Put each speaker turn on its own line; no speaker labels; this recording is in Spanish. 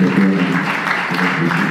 Gracias.